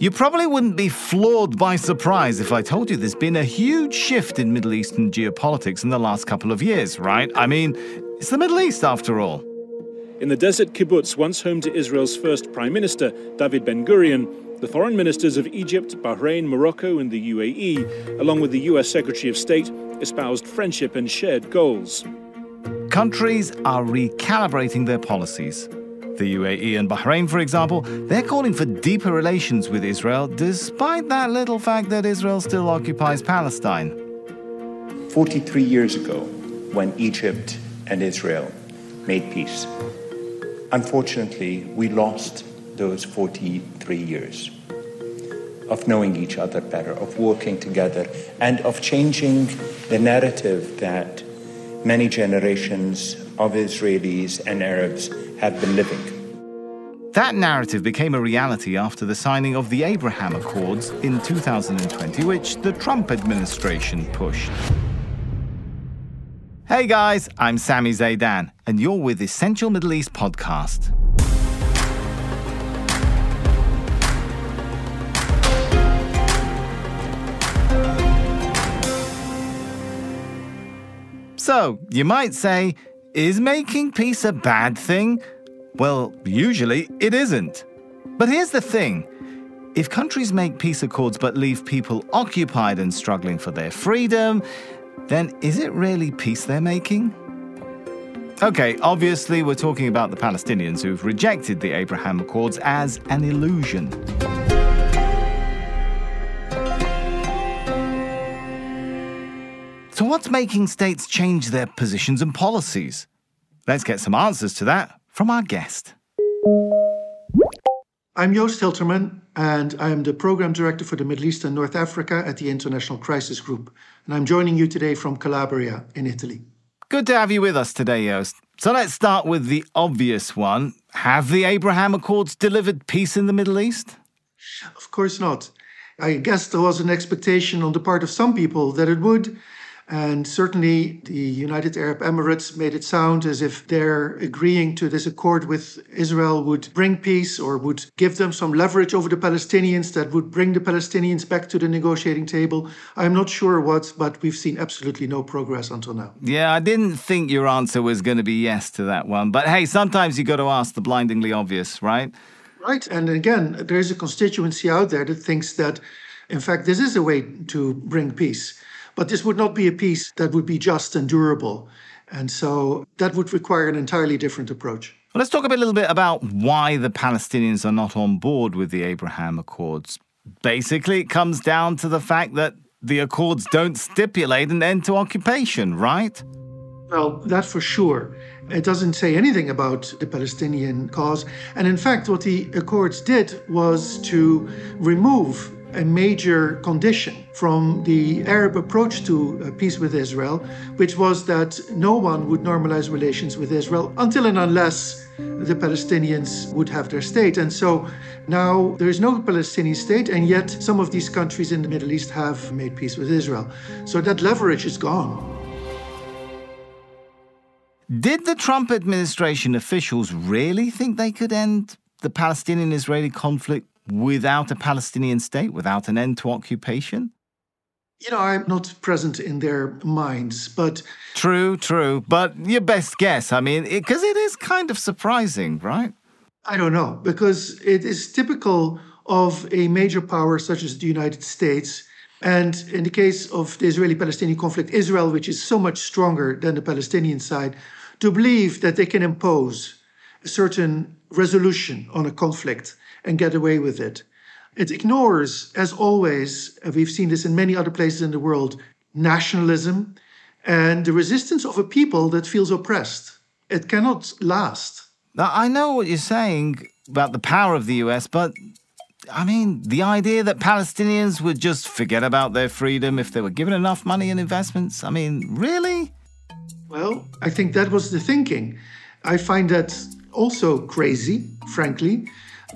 You probably wouldn't be floored by surprise if I told you there's been a huge shift in Middle Eastern geopolitics in the last couple of years, right? I mean, it's the Middle East after all. In the desert kibbutz, once home to Israel's first Prime Minister, David Ben Gurion, the foreign ministers of Egypt, Bahrain, Morocco, and the UAE, along with the US Secretary of State, espoused friendship and shared goals. Countries are recalibrating their policies. The UAE and Bahrain, for example, they're calling for deeper relations with Israel, despite that little fact that Israel still occupies Palestine. 43 years ago, when Egypt and Israel made peace, unfortunately, we lost those 43 years of knowing each other better, of working together, and of changing the narrative that many generations of Israelis and Arabs have been living. That narrative became a reality after the signing of the Abraham Accords in 2020, which the Trump administration pushed. Hey guys, I'm Sami Zeidan, and you're with Essential Middle East Podcast. So, you might say, is making peace a bad thing? Well, usually it isn't. But here's the thing if countries make peace accords but leave people occupied and struggling for their freedom, then is it really peace they're making? Okay, obviously, we're talking about the Palestinians who've rejected the Abraham Accords as an illusion. So, what's making states change their positions and policies? Let's get some answers to that from our guest. I'm Joost Hiltermann, and I am the Program Director for the Middle East and North Africa at the International Crisis Group. And I'm joining you today from Calabria in Italy. Good to have you with us today, Joost. So let's start with the obvious one. Have the Abraham Accords delivered peace in the Middle East? Of course not. I guess there was an expectation on the part of some people that it would, and certainly, the United Arab Emirates made it sound as if their agreeing to this accord with Israel would bring peace or would give them some leverage over the Palestinians that would bring the Palestinians back to the negotiating table. I'm not sure what, but we've seen absolutely no progress until now. Yeah, I didn't think your answer was going to be yes to that one. But hey, sometimes you got to ask the blindingly obvious, right? Right. And again, there is a constituency out there that thinks that, in fact, this is a way to bring peace. But this would not be a peace that would be just and durable. And so that would require an entirely different approach. Well, let's talk a, bit, little bit about why the Palestinians are not on board with the Abraham Accords. Basically, it comes down to the fact that the Accords don't stipulate an end to occupation, right? Well, that for sure. It doesn't say anything about the Palestinian cause. And in fact, what the Accords did was to remove a major condition from the Arab approach to uh, peace with Israel, which was that no one would normalize relations with Israel until and unless the Palestinians would have their state. And so now there is no Palestinian state, and yet some of these countries in the Middle East have made peace with Israel. So that leverage is gone. Did the Trump administration officials really think they could end the Palestinian Israeli conflict without a Palestinian state, without an end to occupation? You know, I'm not present in their minds, but. True, true. But your best guess, I mean, because it, it is kind of surprising, right? I don't know, because it is typical of a major power such as the United States. And in the case of the Israeli Palestinian conflict, Israel, which is so much stronger than the Palestinian side, to believe that they can impose a certain resolution on a conflict and get away with it. It ignores, as always, and we've seen this in many other places in the world, nationalism and the resistance of a people that feels oppressed. It cannot last. Now, I know what you're saying about the power of the US, but I mean, the idea that Palestinians would just forget about their freedom if they were given enough money and investments, I mean, really? Well, I think that was the thinking. I find that also crazy, frankly.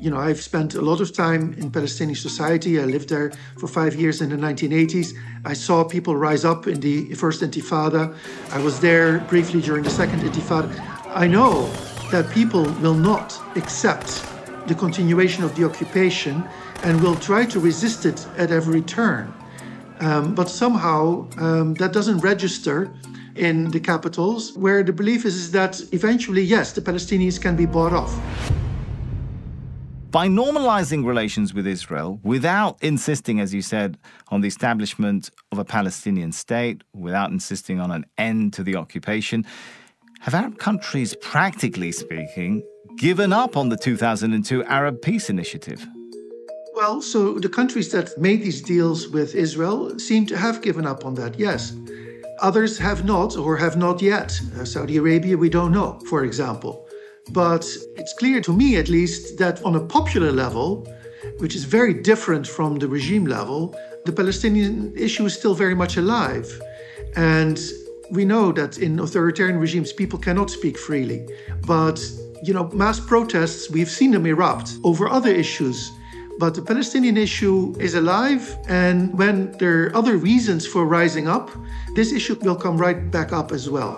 You know, I've spent a lot of time in Palestinian society. I lived there for five years in the 1980s. I saw people rise up in the first intifada. I was there briefly during the second intifada. I know that people will not accept the continuation of the occupation and will try to resist it at every turn. Um, but somehow um, that doesn't register in the capitals, where the belief is, is that eventually, yes, the Palestinians can be bought off. By normalizing relations with Israel without insisting, as you said, on the establishment of a Palestinian state, without insisting on an end to the occupation, have Arab countries, practically speaking, given up on the 2002 Arab Peace Initiative? Well, so the countries that made these deals with Israel seem to have given up on that, yes. Others have not, or have not yet. Uh, Saudi Arabia, we don't know, for example. But it's clear to me, at least, that on a popular level, which is very different from the regime level, the Palestinian issue is still very much alive. And we know that in authoritarian regimes, people cannot speak freely. But, you know, mass protests, we've seen them erupt over other issues but the Palestinian issue is alive, and when there are other reasons for rising up, this issue will come right back up as well.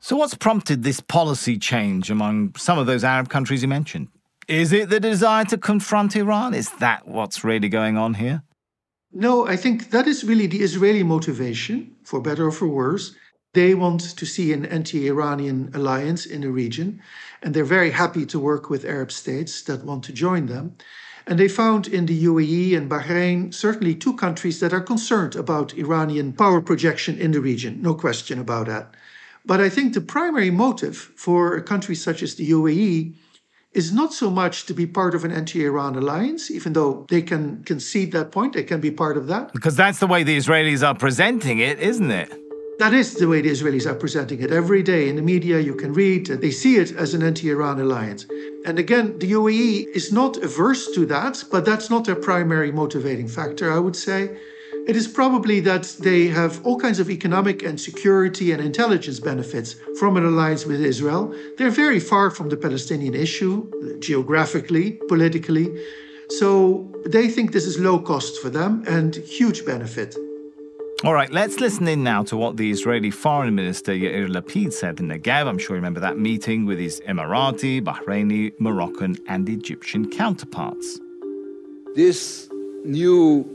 So, what's prompted this policy change among some of those Arab countries you mentioned? Is it the desire to confront Iran? Is that what's really going on here? No, I think that is really the Israeli motivation, for better or for worse. They want to see an anti Iranian alliance in the region, and they're very happy to work with Arab states that want to join them. And they found in the UAE and Bahrain certainly two countries that are concerned about Iranian power projection in the region, no question about that. But I think the primary motive for a country such as the UAE is not so much to be part of an anti Iran alliance, even though they can concede that point, they can be part of that. Because that's the way the Israelis are presenting it, isn't it? That is the way the Israelis are presenting it. Every day in the media, you can read that they see it as an anti Iran alliance. And again, the UAE is not averse to that, but that's not their primary motivating factor, I would say. It is probably that they have all kinds of economic and security and intelligence benefits from an alliance with Israel. They're very far from the Palestinian issue, geographically, politically. So they think this is low cost for them and huge benefit. All right, let's listen in now to what the Israeli Foreign Minister Yair Lapid said in Negev. I'm sure you remember that meeting with his Emirati, Bahraini, Moroccan, and Egyptian counterparts. This new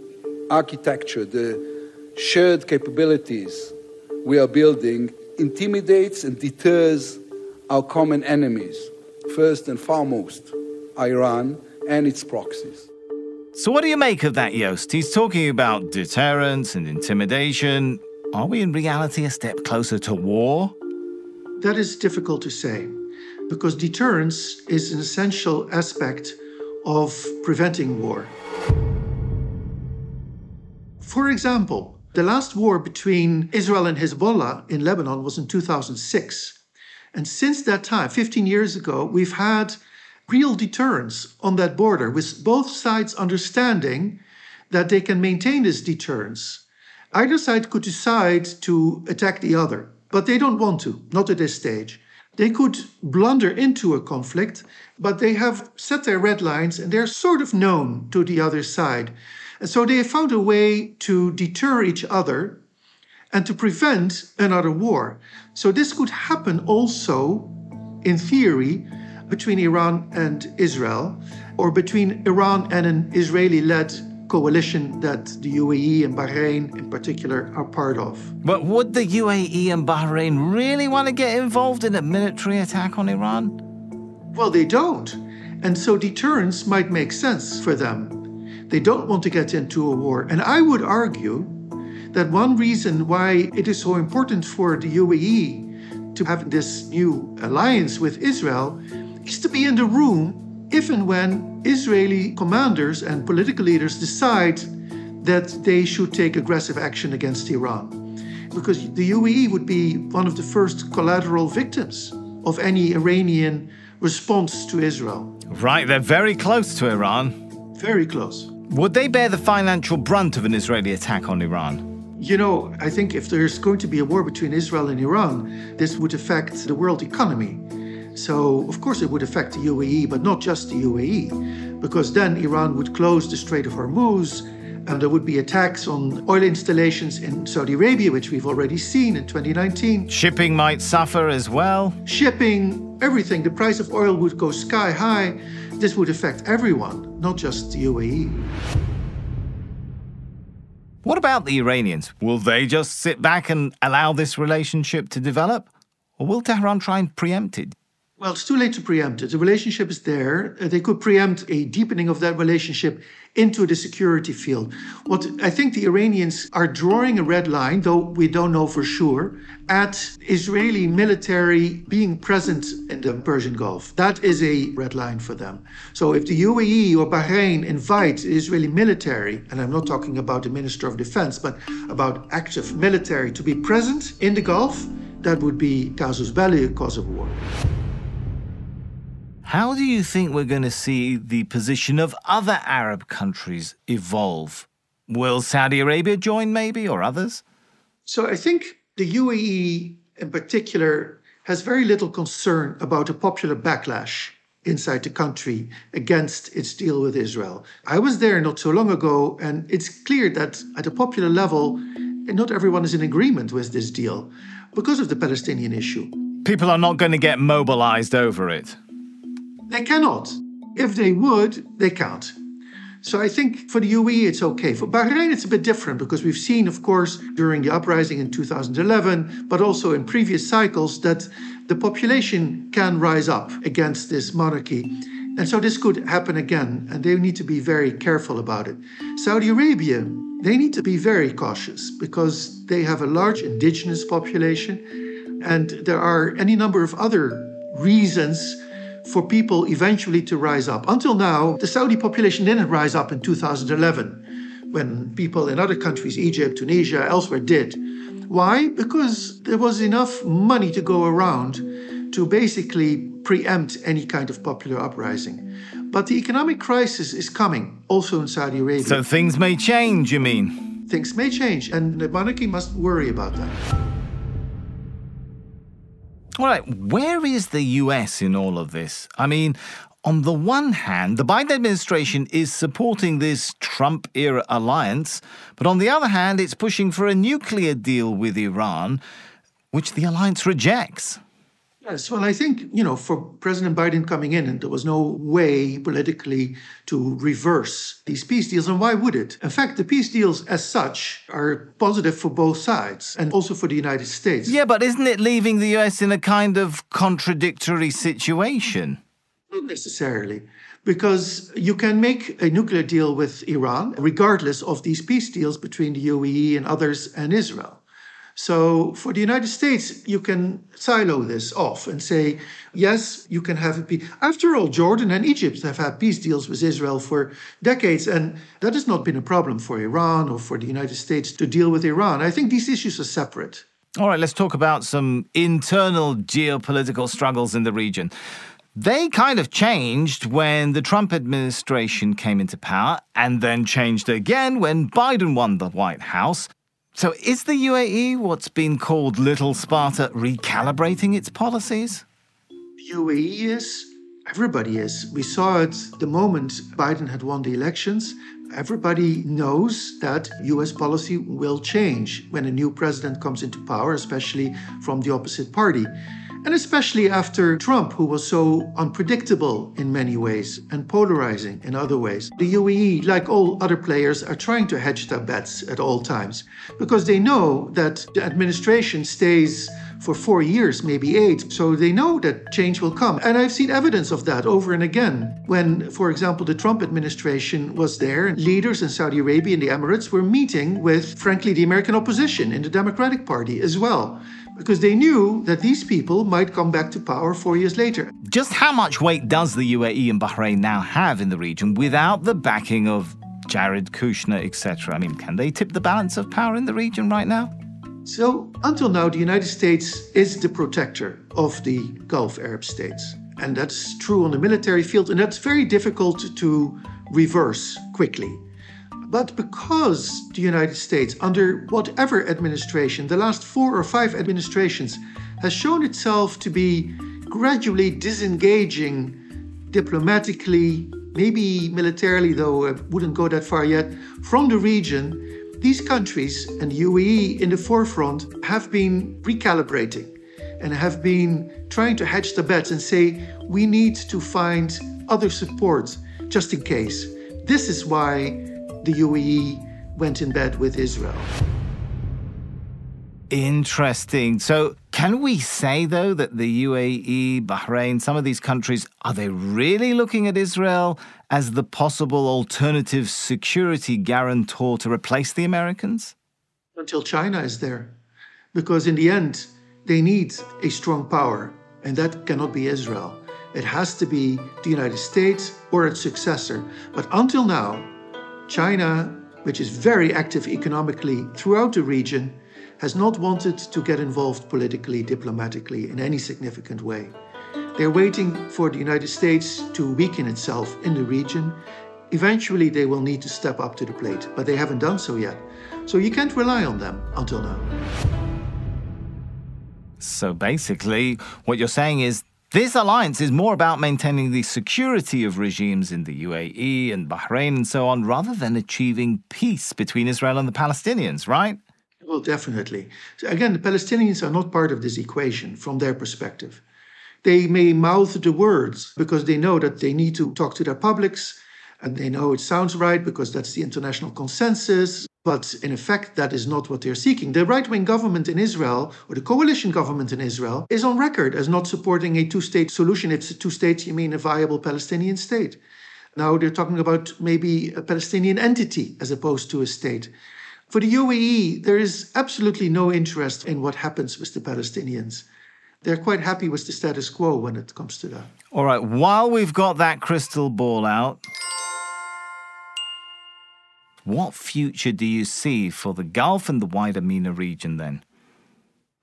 architecture, the shared capabilities we are building, intimidates and deters our common enemies, first and foremost, Iran and its proxies. So, what do you make of that, Joost? He's talking about deterrence and intimidation. Are we in reality a step closer to war? That is difficult to say because deterrence is an essential aspect of preventing war. For example, the last war between Israel and Hezbollah in Lebanon was in 2006. And since that time, 15 years ago, we've had real deterrence on that border, with both sides understanding that they can maintain this deterrence. Either side could decide to attack the other, but they don't want to, not at this stage. They could blunder into a conflict, but they have set their red lines and they're sort of known to the other side. And so they have found a way to deter each other and to prevent another war. So this could happen also, in theory, between Iran and Israel, or between Iran and an Israeli led coalition that the UAE and Bahrain in particular are part of. But would the UAE and Bahrain really want to get involved in a military attack on Iran? Well, they don't. And so deterrence might make sense for them. They don't want to get into a war. And I would argue that one reason why it is so important for the UAE to have this new alliance with Israel is to be in the room if and when Israeli commanders and political leaders decide that they should take aggressive action against Iran. Because the UAE would be one of the first collateral victims of any Iranian response to Israel. Right, they're very close to Iran. Very close. Would they bear the financial brunt of an Israeli attack on Iran? You know, I think if there's going to be a war between Israel and Iran, this would affect the world economy. So, of course, it would affect the UAE, but not just the UAE, because then Iran would close the Strait of Hormuz, and there would be attacks on oil installations in Saudi Arabia, which we've already seen in 2019. Shipping might suffer as well. Shipping, everything. The price of oil would go sky high. This would affect everyone, not just the UAE. What about the Iranians? Will they just sit back and allow this relationship to develop? Or will Tehran try and preempt it? Well, it's too late to preempt it. The relationship is there. Uh, they could preempt a deepening of that relationship into the security field. What I think the Iranians are drawing a red line, though we don't know for sure, at Israeli military being present in the Persian Gulf. That is a red line for them. So if the UAE or Bahrain invite Israeli military, and I'm not talking about the Minister of Defense, but about active military to be present in the Gulf, that would be casus belli, a cause of war. How do you think we're going to see the position of other Arab countries evolve? Will Saudi Arabia join, maybe, or others? So I think the UAE in particular has very little concern about a popular backlash inside the country against its deal with Israel. I was there not so long ago, and it's clear that at a popular level, not everyone is in agreement with this deal because of the Palestinian issue. People are not going to get mobilized over it. They cannot. If they would, they can't. So I think for the UAE, it's okay. For Bahrain, it's a bit different because we've seen, of course, during the uprising in 2011, but also in previous cycles, that the population can rise up against this monarchy. And so this could happen again, and they need to be very careful about it. Saudi Arabia, they need to be very cautious because they have a large indigenous population, and there are any number of other reasons for people eventually to rise up. Until now, the Saudi population didn't rise up in 2011 when people in other countries, Egypt, Tunisia, elsewhere, did. Why? Because there was enough money to go around to basically preempt any kind of popular uprising. But the economic crisis is coming also in Saudi Arabia. So things may change, you mean? Things may change, and the monarchy must worry about that. All right, where is the US in all of this? I mean, on the one hand, the Biden administration is supporting this Trump era alliance, but on the other hand, it's pushing for a nuclear deal with Iran, which the alliance rejects. Yes, well, I think, you know, for President Biden coming in, and there was no way politically to reverse these peace deals. And why would it? In fact, the peace deals as such are positive for both sides and also for the United States. Yeah, but isn't it leaving the US in a kind of contradictory situation? Not necessarily because you can make a nuclear deal with Iran, regardless of these peace deals between the UAE and others and Israel. So for the United States, you can silo this off and say, yes, you can have a peace. After all, Jordan and Egypt have had peace deals with Israel for decades, and that has not been a problem for Iran or for the United States to deal with Iran. I think these issues are separate. All right, let's talk about some internal geopolitical struggles in the region. They kind of changed when the Trump administration came into power and then changed again when Biden won the White House. So, is the UAE what's been called Little Sparta recalibrating its policies? The UAE is. Everybody is. We saw it the moment Biden had won the elections. Everybody knows that US policy will change when a new president comes into power, especially from the opposite party and especially after Trump, who was so unpredictable in many ways and polarizing in other ways. The UAE, like all other players, are trying to hedge their bets at all times because they know that the administration stays for four years, maybe eight. So they know that change will come. And I've seen evidence of that over and again. When, for example, the Trump administration was there, leaders in Saudi Arabia and the Emirates were meeting with, frankly, the American opposition in the Democratic Party as well because they knew that these people might come back to power four years later. Just how much weight does the UAE and Bahrain now have in the region without the backing of Jared Kushner, etc.? I mean, can they tip the balance of power in the region right now? So, until now, the United States is the protector of the Gulf Arab states. And that's true on the military field, and that's very difficult to reverse quickly. But because the United States, under whatever administration, the last four or five administrations, has shown itself to be gradually disengaging diplomatically, maybe militarily, though I wouldn't go that far yet, from the region, these countries and UAE in the forefront have been recalibrating. and have been trying to hedge the bets and say we need to find other support just in case. This is why the UAE went in bed with Israel. Interesting. So, can we say, though, that the UAE, Bahrain, some of these countries, are they really looking at Israel as the possible alternative security guarantor to replace the Americans? Until China is there. Because in the end, they need a strong power, and that cannot be Israel. It has to be the United States or its successor. But until now, China, which is very active economically throughout the region, has not wanted to get involved politically, diplomatically, in any significant way. They're waiting for the United States to weaken itself in the region. Eventually, they will need to step up to the plate, but they haven't done so yet. So you can't rely on them until now. So basically, what you're saying is this alliance is more about maintaining the security of regimes in the UAE and Bahrain and so on, rather than achieving peace between Israel and the Palestinians, right? Well, definitely. So again, the Palestinians are not part of this equation from their perspective. They may mouth the words because they know that they need to talk to their publics and they know it sounds right because that's the international consensus. But in effect, that is not what they're seeking. The right wing government in Israel, or the coalition government in Israel, is on record as not supporting a two state solution. It's a two states, you mean a viable Palestinian state. Now they're talking about maybe a Palestinian entity as opposed to a state. For the UAE, there is absolutely no interest in what happens with the Palestinians. They're quite happy with the status quo when it comes to that. All right, while we've got that crystal ball out, what future do you see for the Gulf and the wider MENA region then?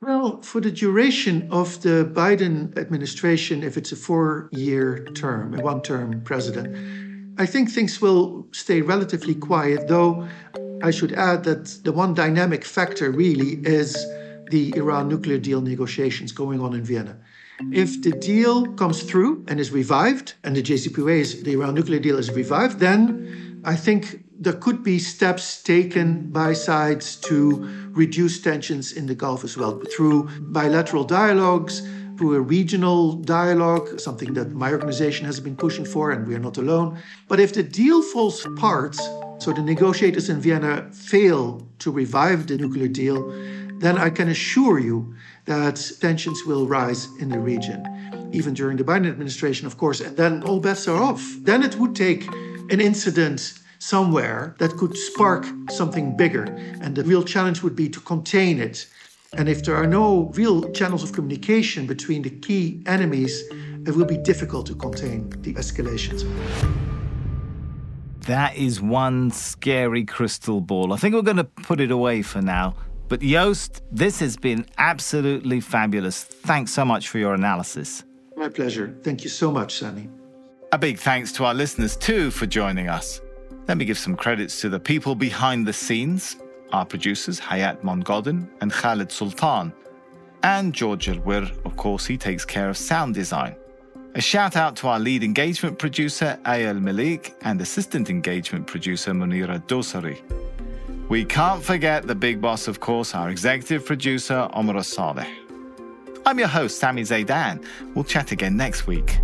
Well, for the duration of the Biden administration, if it's a four year term, a one term president, I think things will stay relatively quiet, though I should add that the one dynamic factor really is the Iran nuclear deal negotiations going on in Vienna. If the deal comes through and is revived, and the JCPOA is the Iran nuclear deal is revived, then I think there could be steps taken by sides to reduce tensions in the Gulf as well through bilateral dialogues, through a regional dialogue, something that my organization has been pushing for, and we are not alone. But if the deal falls apart, so the negotiators in Vienna fail to revive the nuclear deal, then I can assure you that tensions will rise in the region, even during the Biden administration, of course, and then all bets are off. Then it would take an incident somewhere that could spark something bigger, and the real challenge would be to contain it. And if there are no real channels of communication between the key enemies, it will be difficult to contain the escalations. That is one scary crystal ball. I think we're going to put it away for now. But Joost, this has been absolutely fabulous. Thanks so much for your analysis. My pleasure. Thank you so much, Sami. A big thanks to our listeners too for joining us. Let me give some credits to the people behind the scenes our producers, Hayat Mongodin and Khaled Soltan. And George Alwer, of course, he takes care of sound design. A shout out to our lead engagement producer, Aya Elmileik, and assistant engagement producer, Munera Dosari. We can't forget the big boss, of course, our executive producer, Omar Saleh. I'm your host, Sami Zeidan. We'll chat again next week.